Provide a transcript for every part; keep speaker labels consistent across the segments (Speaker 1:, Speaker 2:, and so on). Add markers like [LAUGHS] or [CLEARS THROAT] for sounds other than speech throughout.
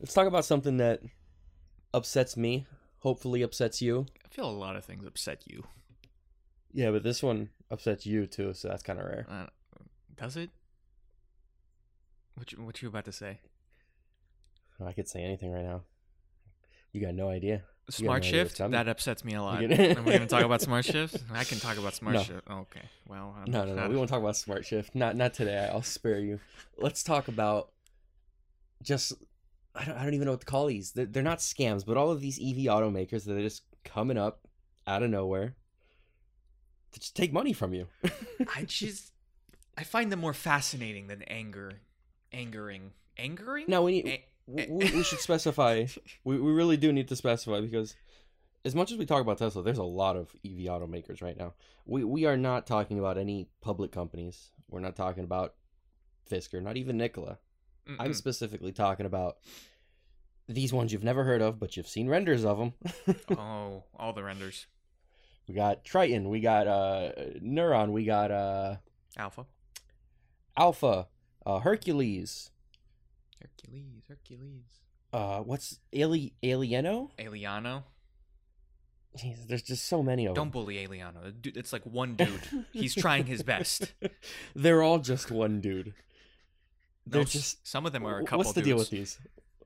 Speaker 1: Let's talk about something that upsets me. Hopefully, upsets you.
Speaker 2: I feel a lot of things upset you.
Speaker 1: Yeah, but this one upsets you too, so that's kind of rare.
Speaker 2: Uh, does it? What you, what you about to say?
Speaker 1: I could say anything right now. You got no idea.
Speaker 2: Smart
Speaker 1: no
Speaker 2: shift
Speaker 1: coming.
Speaker 2: that upsets me a lot. We're gonna talk about [LAUGHS] smart shifts. I can talk about smart
Speaker 1: No.
Speaker 2: shift. Okay. Well. I'm
Speaker 1: No, no, no.
Speaker 2: not-
Speaker 1: We won't talk about smart shift. Not not today. I'll spare you. Let's talk about just I don't I don't even know what to call these. They're, they're not scams, but all of these EV automakers that are just coming up out of nowhere to just take money from you. [LAUGHS]
Speaker 2: I just I find them more fascinating than anger, angering, angering.
Speaker 1: now we need we we should specify. [LAUGHS] We we really do need to specify because as much as we talk about Tesla, there's a lot of EV automakers right now. We we are not talking about any public companies. We're not talking about Fisker, not even Nikola. I'm specifically talking about these ones you've never heard of, but you've seen renders of them. [LAUGHS]
Speaker 2: oh, all the renders.
Speaker 1: we got Triton, we got uh, Neuron, we got uh,
Speaker 2: Alpha,
Speaker 1: Alpha, uh, Hercules.
Speaker 2: Hercules, Hercules,
Speaker 1: Uh, what's Ali- Alieno?
Speaker 2: Aliano.
Speaker 1: Jeez, there's just so many of them.
Speaker 2: Don't bully Aliano. It's like one dude. [LAUGHS] He's trying his best. [LAUGHS]
Speaker 1: They're all just one dude. They're just.
Speaker 2: some of them are a couple.
Speaker 1: What's the deal with these?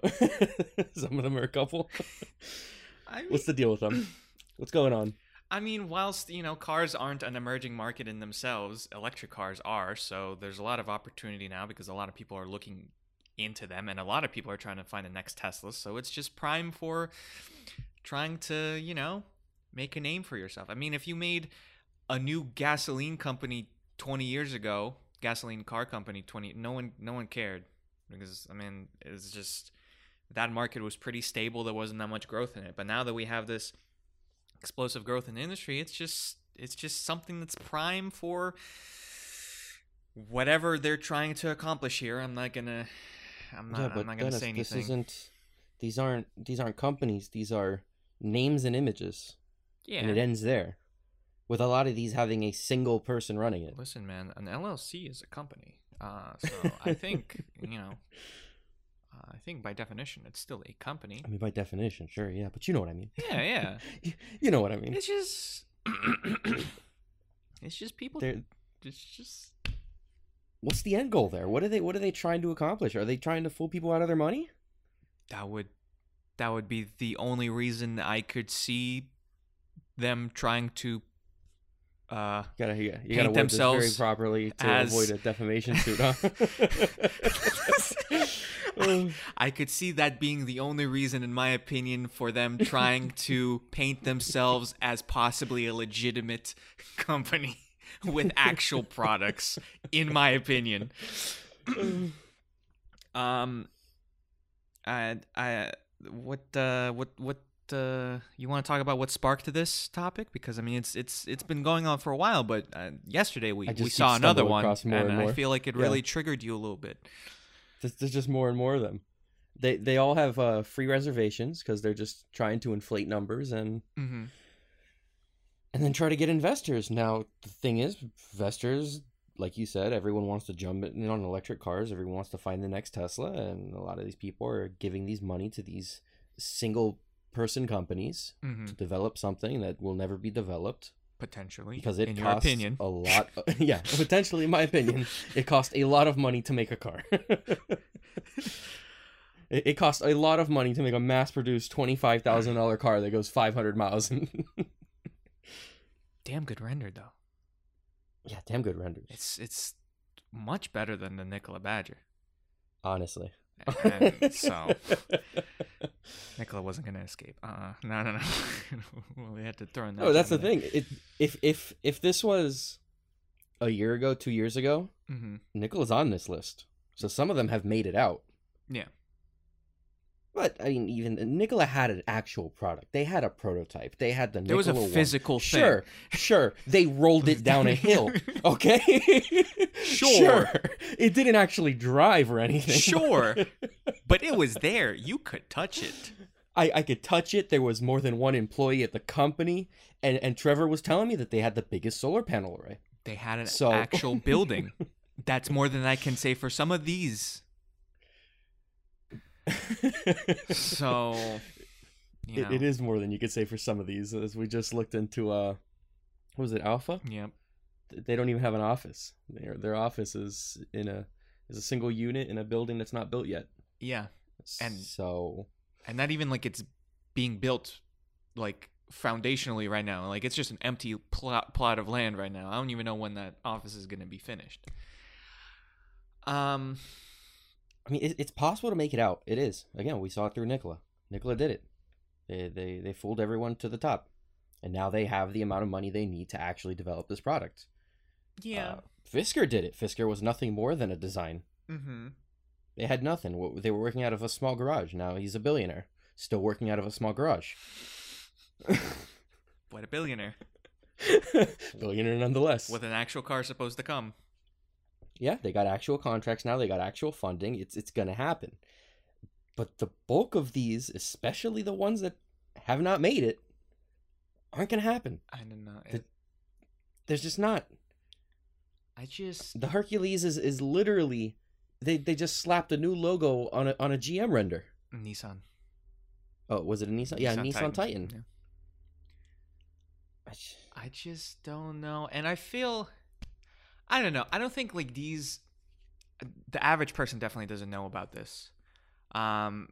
Speaker 1: [LAUGHS] some of them are a couple. [LAUGHS]
Speaker 2: I mean,
Speaker 1: What's the deal with them? [CLEARS THROAT] What's going on?
Speaker 2: I mean, whilst you know cars aren't an emerging market in themselves, electric cars are. So there's a lot of opportunity now because a lot of people are looking into them, and a lot of people are trying to find the next Tesla. So it's just prime for trying to you know make a name for yourself. I mean, if you made a new gasoline company 20 years ago, gasoline car company 20, no one no one cared because I mean it's just that market was pretty stable. There wasn't that much growth in it. But now that we have this explosive growth in the industry, it's just it's just something that's prime for whatever they're trying to accomplish here. I'm not gonna I'm not I'm not gonna
Speaker 1: Dennis,
Speaker 2: say
Speaker 1: this
Speaker 2: anything.
Speaker 1: isn't. These aren't. These aren't companies. These are names and images.
Speaker 2: yeah.
Speaker 1: and it ends there. With a lot of these having a single person running it.
Speaker 2: Listen, man, an LLC is a company. Uh, so I think [LAUGHS] you know. Uh, I think by definition, it's still a company.
Speaker 1: I mean, by definition, sure, yeah, but you know what I mean.
Speaker 2: Yeah, yeah. [LAUGHS]
Speaker 1: You- you know what I mean.
Speaker 2: It's just, [COUGHS] it's just people.
Speaker 1: They're,
Speaker 2: It's just
Speaker 1: what's the end goal there? What are they? What are they trying to accomplish? Are they trying to fool people out of their money?
Speaker 2: that would, that would be the only reason I could see them trying to. Uh,
Speaker 1: You gotta, you gotta,
Speaker 2: Paint
Speaker 1: gotta word this very
Speaker 2: themselves
Speaker 1: properly to
Speaker 2: as-
Speaker 1: avoid a defamation suit, huh?
Speaker 2: I, [LAUGHS] I could see that being the only reason, in my opinion, for them trying [LAUGHS] to paint themselves as possibly a legitimate company [LAUGHS] with actual products, in my opinion. um, I, I, what, uh, what, what, uh, you want to talk about what sparked this topic? Because I mean, it's it's it's been going on for a while, but uh, yesterday we, we saw another one, and,
Speaker 1: and
Speaker 2: I feel like it
Speaker 1: Yeah.
Speaker 2: really triggered you a little bit.
Speaker 1: There's, there's just more and more of them. They they all have uh, free reservations because they're just trying to inflate numbers and
Speaker 2: Mm-hmm.
Speaker 1: and then try to get investors. Now the thing is, investors, like you said, everyone wants to jump in on electric cars. Everyone wants to find the next Tesla, and a lot of these people are giving these money to these single person companies
Speaker 2: Mm-hmm.
Speaker 1: to develop something that will never be developed
Speaker 2: Potentially,
Speaker 1: because it
Speaker 2: in your
Speaker 1: costs
Speaker 2: opinion.
Speaker 1: a lot. [LAUGHS] yeah, potentially, in my opinion, it costs a lot of money to make a car. [LAUGHS] it, it costs a lot of money to make a mass-produced twenty-five thousand dollar car that goes five hundred miles. [LAUGHS]
Speaker 2: Damn good rendered though.
Speaker 1: yeah, damn good renders.
Speaker 2: It's it's much better than the Nikola Badger.
Speaker 1: honestly.
Speaker 2: And [LAUGHS] so Nikola wasn't gonna escape. Uh, no, no, no. [LAUGHS] well, we had to throw in that.
Speaker 1: Oh, that's the
Speaker 2: gem
Speaker 1: thing. It if if if this was a year ago, two years ago,
Speaker 2: there. Mhm.
Speaker 1: Nikola's on this list. So some of them have made it out.
Speaker 2: Yeah.
Speaker 1: But I mean, even Nikola had an actual product. They had a prototype. They had the.
Speaker 2: There was a
Speaker 1: Nikola one.
Speaker 2: physical thing.
Speaker 1: Sure, sure. They rolled it down a hill. [LAUGHS] Okay.
Speaker 2: Sure.
Speaker 1: It didn't actually drive or anything.
Speaker 2: Sure. [LAUGHS] But it was there. You could touch it.
Speaker 1: I, I could touch it. There was more than one employee at the company, and and Trevor was telling me that they had the biggest solar panel array.
Speaker 2: They had an
Speaker 1: So-
Speaker 2: actual building. [LAUGHS] That's more than I can say for some of these. So, [LAUGHS] you know,
Speaker 1: It, it is more than you could say for some of these. As we just looked into, uh, what was it Alpha?
Speaker 2: Yep.
Speaker 1: They don't even have an office. Their their office is in a is a single unit in a building that's not built yet.
Speaker 2: Yeah, And-
Speaker 1: so
Speaker 2: and not even like it's being built like foundationally right now. Like it's just an empty plot plot of land right now. I don't even know when that office is going to be finished. Um.
Speaker 1: I mean, it, it's possible to make it out. It is. Again, we saw it through Nikola. Nikola did it. They, they they fooled everyone to the top, and now they have the amount of money they need to actually develop this product.
Speaker 2: Yeah.
Speaker 1: Uh, Fisker did it. Fisker was nothing more than a design.
Speaker 2: mm-hmm.
Speaker 1: They had nothing. They were working out of a small garage. Now he's a billionaire, still working out of a small garage.
Speaker 2: What a billionaire [LAUGHS]
Speaker 1: billionaire nonetheless.
Speaker 2: with an actual car supposed to come.
Speaker 1: Yeah, they got actual contracts now. They got actual funding. It's it's gonna happen. But the bulk of these, especially the ones that have not made it, aren't gonna happen.
Speaker 2: I don't know.
Speaker 1: The-
Speaker 2: It,
Speaker 1: There's just not.
Speaker 2: I just
Speaker 1: The Hercules is, is literally they, they just slapped a new logo on a on a GM render.
Speaker 2: Nissan.
Speaker 1: Oh, was it a Nissan? Yeah, Nissan Titan.
Speaker 2: Yeah.
Speaker 1: I j-
Speaker 2: I just don't know. And I feel I don't know. I don't think like these the average person definitely doesn't know about this. Um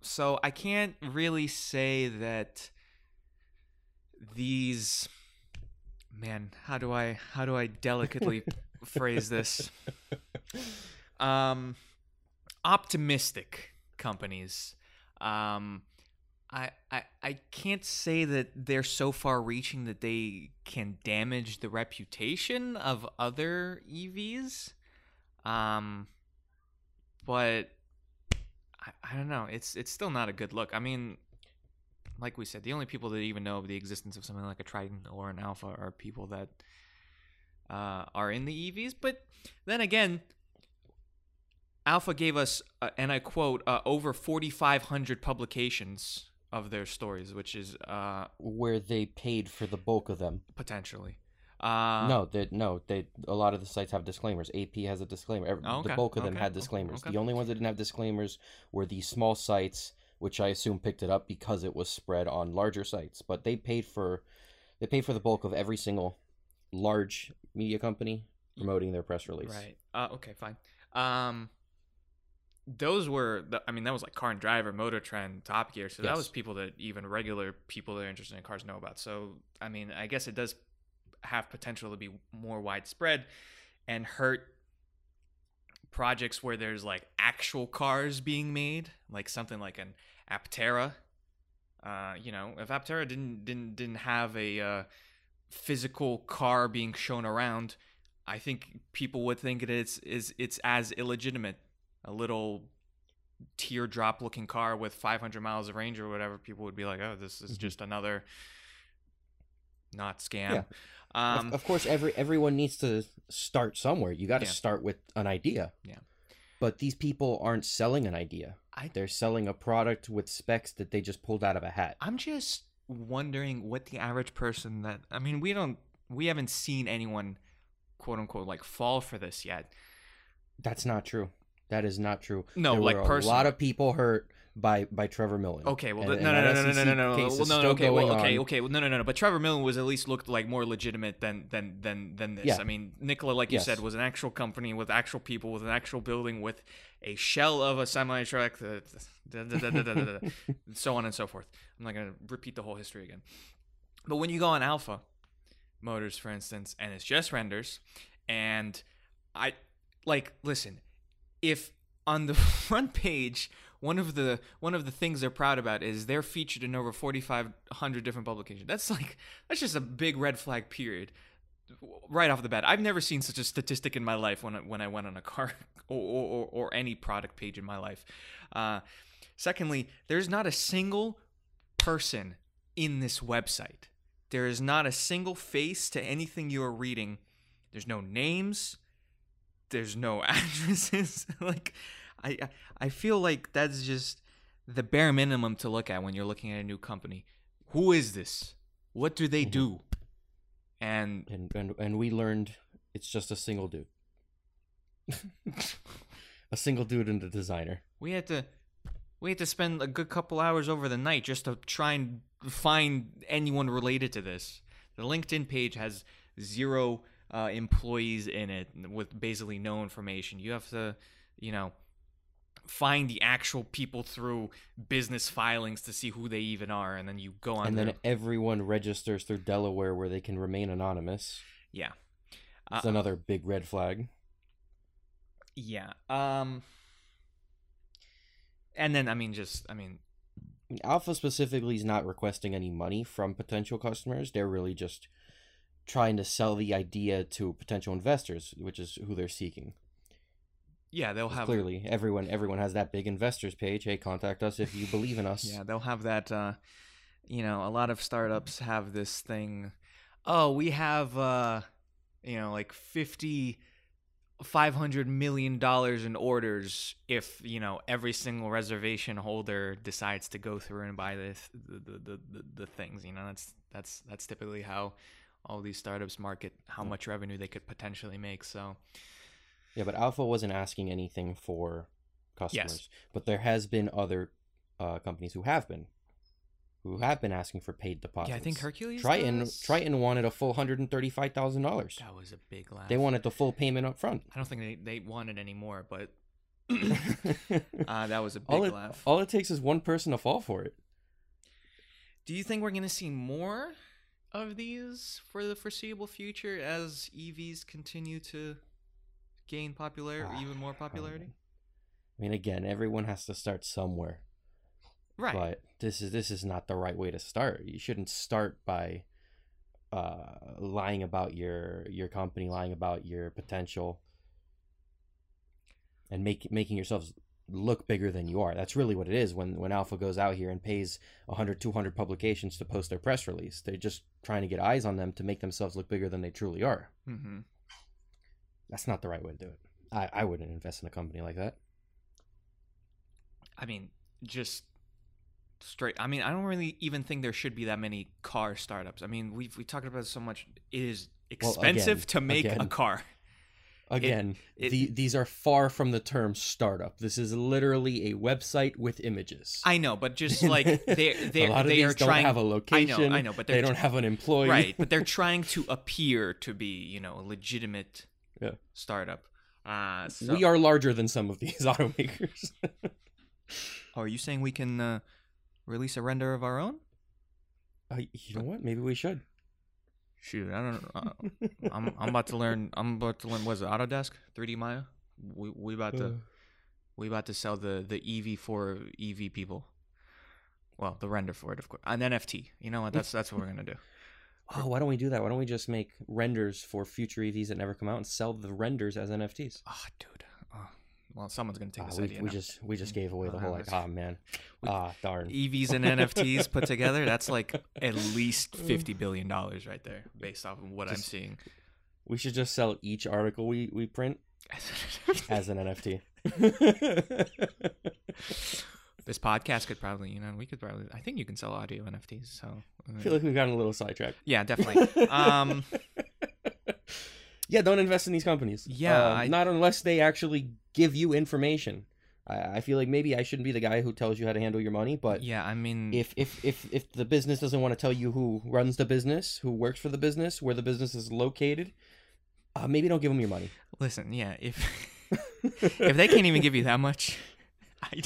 Speaker 2: so I can't really say that these man, how do I how do I delicately [LAUGHS] phrase this? [LAUGHS] Um optimistic companies um I, I I can't say that they're so far reaching that they can damage the reputation of other EVs. Um but I, I don't know. It's it's still not a good look. I mean like we said, the only people that even know of the existence of something like a Triton or an Alpha are people that uh, are in the EVs. But then again, Alpha gave us, uh, and I quote, uh, over 4,500 publications of their stories, which is uh,
Speaker 1: where they paid for the bulk of them.
Speaker 2: potentially. Uh,
Speaker 1: no, they no, they a lot of the sites have disclaimers. AP has a disclaimer. Every,
Speaker 2: Oh, okay,
Speaker 1: The bulk of them
Speaker 2: okay,
Speaker 1: had disclaimers.
Speaker 2: okay.
Speaker 1: The only ones that didn't have disclaimers were the small sites, which I assume picked it up because it was spread on larger sites. But they paid for they paid for the bulk of every single large media company promoting their press release.
Speaker 2: Right. Uh, okay, fine. Um, those were, the, I mean, that was like Car and Driver, Motor Trend, Top Gear. So that was people that even regular people that are interested in cars know about. So, I mean, I guess it does have potential to be more widespread and hurt projects where there's like actual cars being made, like something like an Aptera. Uh, you know, if Aptera didn't didn't didn't have a uh, physical car being shown around, I think people would think it is is it's as illegitimate. A little teardrop looking car with 500 miles of range or whatever. People would be like, "Oh, this is
Speaker 1: Mhm.
Speaker 2: just another not scam."
Speaker 1: Yeah.
Speaker 2: Um,
Speaker 1: of, of course, every everyone needs to start somewhere. You got to
Speaker 2: Yeah.
Speaker 1: start with an idea.
Speaker 2: Yeah.
Speaker 1: But these people aren't selling an idea.
Speaker 2: I
Speaker 1: They're selling a product with specs that they just pulled out of a hat.
Speaker 2: I'm just wondering what the average person that I mean, we don't we haven't seen anyone quote unquote like fall for this yet.
Speaker 1: That's not true. That is not true.
Speaker 2: No,
Speaker 1: there
Speaker 2: like
Speaker 1: were
Speaker 2: personally.
Speaker 1: a lot of people hurt by by Trevor Milton.
Speaker 2: Okay, well,
Speaker 1: And-
Speaker 2: th- no,
Speaker 1: and
Speaker 2: no, no, no, no, no, no, no,
Speaker 1: case
Speaker 2: well,
Speaker 1: is
Speaker 2: no, no, okay, well, okay,
Speaker 1: on.
Speaker 2: okay, well, no, no, no, no. But Trevor Milton was at least looked like more legitimate than than than than this.
Speaker 1: Yeah.
Speaker 2: I mean, Nikola, like you
Speaker 1: Yes.
Speaker 2: said, was an actual company with actual people, with an actual building, with a shell of a semi truck, [LAUGHS] so on and so forth. I'm not gonna repeat the whole history again. But when you go on Alpha Motors, for instance, and it's just renders, and I like listen, if on the [LAUGHS] front page one of the one of the things they're proud about is they're featured in over 4500 different publications. That's like that's just a big red flag period. Right off the bat. I've never seen such a statistic in my life when I, when i went on a car [LAUGHS] or, or, or any product page in my life. Uh, secondly there's not a single person in this website. There is not a single face to anything you are reading. There's no names there's no [LAUGHS] addresses like I I- feel like that's just the bare minimum to look at when you're looking at a new company. Who is this? What do they
Speaker 1: Mhm.
Speaker 2: do? And
Speaker 1: And, and and we learned it's just a single dude. [LAUGHS] a single dude and a designer.
Speaker 2: we had to we had to spend a good couple hours over the night just to try and find anyone related to this. The LinkedIn page has zero uh, employees in it with basically no information. You have to, you know, find the actual people through business filings to see who they even are, and then you go on.
Speaker 1: and then everyone registers through Delaware where they can remain anonymous.
Speaker 2: yeah,
Speaker 1: It's
Speaker 2: Uh,
Speaker 1: another big red flag.
Speaker 2: yeah. Um, and then I mean, just I mean,
Speaker 1: Alpha specifically is not requesting any money from potential customers. They're really just trying to sell the idea to potential investors, which is who they're seeking.
Speaker 2: yeah, they'll have
Speaker 1: Clearly, everyone everyone has that big investors page. Hey, contact us if you believe in [LAUGHS] us.
Speaker 2: Yeah, they'll have that. Uh, you know, a lot of startups have this thing. Oh, we have, uh, you know, like 50, 500 million dollars in orders if you know every single reservation holder decides to go through and buy this, the, the the the the things. You know, that's that's that's typically how all these startups market how much revenue they could potentially make. So
Speaker 1: Yeah, but Alpha wasn't asking anything for customers.
Speaker 2: Yes.
Speaker 1: But there has been other uh, companies who have been, who have been asking for paid deposits.
Speaker 2: yeah, I think Hercules.
Speaker 1: Triton
Speaker 2: does.
Speaker 1: Triton wanted a full hundred and thirty five thousand dollars.
Speaker 2: That was a big laugh.
Speaker 1: They wanted the full payment up front.
Speaker 2: I don't think they, they wanted any more, but uh, [LAUGHS] [LAUGHS] that was a big
Speaker 1: it,
Speaker 2: laugh.
Speaker 1: all it takes is one person to fall for it.
Speaker 2: Do you think we're going to see more of these for the foreseeable future as EVs continue to gain popularity,
Speaker 1: Ah,
Speaker 2: even more popularity?
Speaker 1: I mean, again, everyone has to start somewhere.
Speaker 2: Right.
Speaker 1: But this is this is not the right way to start. You shouldn't start by uh, lying about your your company, lying about your potential, and make making yourselves look bigger than you are. That's really what it is when when Alpha goes out here and pays 100 200 publications to post their press release. They're just trying to get eyes on them to make themselves look bigger than they truly are.
Speaker 2: hmm
Speaker 1: That's not the right way to do it. I, I wouldn't invest in a company like that.
Speaker 2: I mean, just straight. I mean, I don't really even think there should be that many car startups. I mean, we've we talked about it so much. It is
Speaker 1: Well,
Speaker 2: expensive
Speaker 1: again-
Speaker 2: to make a car.
Speaker 1: Again,
Speaker 2: it-
Speaker 1: the, these are far from the term startup. This is literally a website with images.
Speaker 2: I know, but just [LAUGHS] like they they
Speaker 1: a lot of
Speaker 2: they are
Speaker 1: don't
Speaker 2: trying.
Speaker 1: have a location.
Speaker 2: I know, I know, but
Speaker 1: they don't have an employee.
Speaker 2: right but they're [LAUGHS] trying to appear to be you know a legitimate
Speaker 1: Yeah.
Speaker 2: startup uh so,
Speaker 1: We are larger than some of these [LAUGHS] automakers.
Speaker 2: oh, are you saying we can uh, release a render of our own
Speaker 1: uh, you know what? Maybe we should.
Speaker 2: Shoot i don't uh, [LAUGHS] I'm, I'm about to learn i'm about to learn what is it autodesk? 3d maya? We we about to we about to sell the the ev for ev people. Well the render for it of course an nft you know what? That's that's what we're gonna do. [LAUGHS]
Speaker 1: Oh, why don't we do that? Why don't we just make renders for future EVs that never come out and sell the renders as NFTs?
Speaker 2: oh dude. oh, well someone's gonna take
Speaker 1: Ah,
Speaker 2: this
Speaker 1: we,
Speaker 2: idea
Speaker 1: we
Speaker 2: now.
Speaker 1: just we just gave away the
Speaker 2: Uh,
Speaker 1: whole like ah man [LAUGHS] ah darn
Speaker 2: EVs and NFTs put together, that's like at [LAUGHS] least fifty billion dollars right there, based off of what I'm seeing.
Speaker 1: we should just sell each article we we print as an [LAUGHS] NFT.
Speaker 2: this podcast could probably, you know, we could probably. I think you can sell audio NFTs. So uh,
Speaker 1: I feel like we've gotten a little sidetracked.
Speaker 2: yeah, definitely. Um,
Speaker 1: yeah, don't invest in these companies.
Speaker 2: Yeah,
Speaker 1: Uh,
Speaker 2: I-
Speaker 1: not unless they actually give you information. I, I feel like maybe I shouldn't be the guy who tells you how to handle your money, but
Speaker 2: yeah, I mean,
Speaker 1: if if if if the business doesn't want to tell you who runs the business, who works for the business, where the business is located, uh, maybe don't give them your money.
Speaker 2: listen, yeah, if [LAUGHS] if they can't even give you that much, [LAUGHS] I,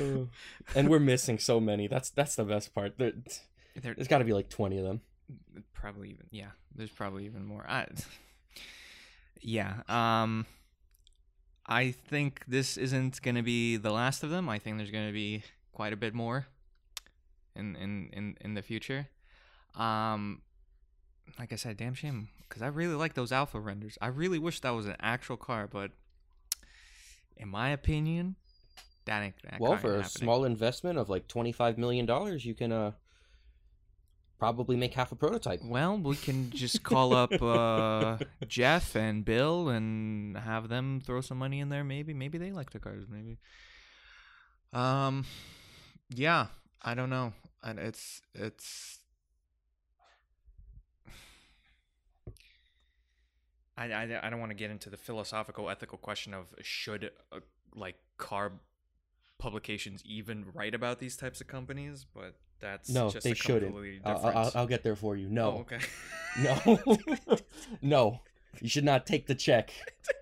Speaker 1: Uh, [LAUGHS] and we're missing so many. That's that's the best part. There, there's got to be like twenty of them.
Speaker 2: Probably even yeah there's probably even more. I, [LAUGHS] yeah um i think this isn't going to be the last of them. I think there's going to be quite a bit more in in in, in the future. Um like i said damn shame because i really like those alpha renders. I really wish that was an actual car but in my opinion that ain't that
Speaker 1: well, for a
Speaker 2: happening.
Speaker 1: small investment of like twenty five million dollars, you can uh probably make half a prototype.
Speaker 2: Well, we can just call up [LAUGHS] uh, Jeff and Bill and have them throw some money in there. Maybe, maybe they like the cars. Maybe. Um, yeah, I don't know. And it's it's. [SIGHS] I, I, I don't want to get into the philosophical ethical question of should uh, like car publications even write about these types of companies, but that's
Speaker 1: No,
Speaker 2: just
Speaker 1: they shouldn't. I'll. I'll, I'll get there for you.
Speaker 2: Oh,
Speaker 1: No,
Speaker 2: okay.
Speaker 1: no, [LAUGHS] no. You should not take the check. [LAUGHS]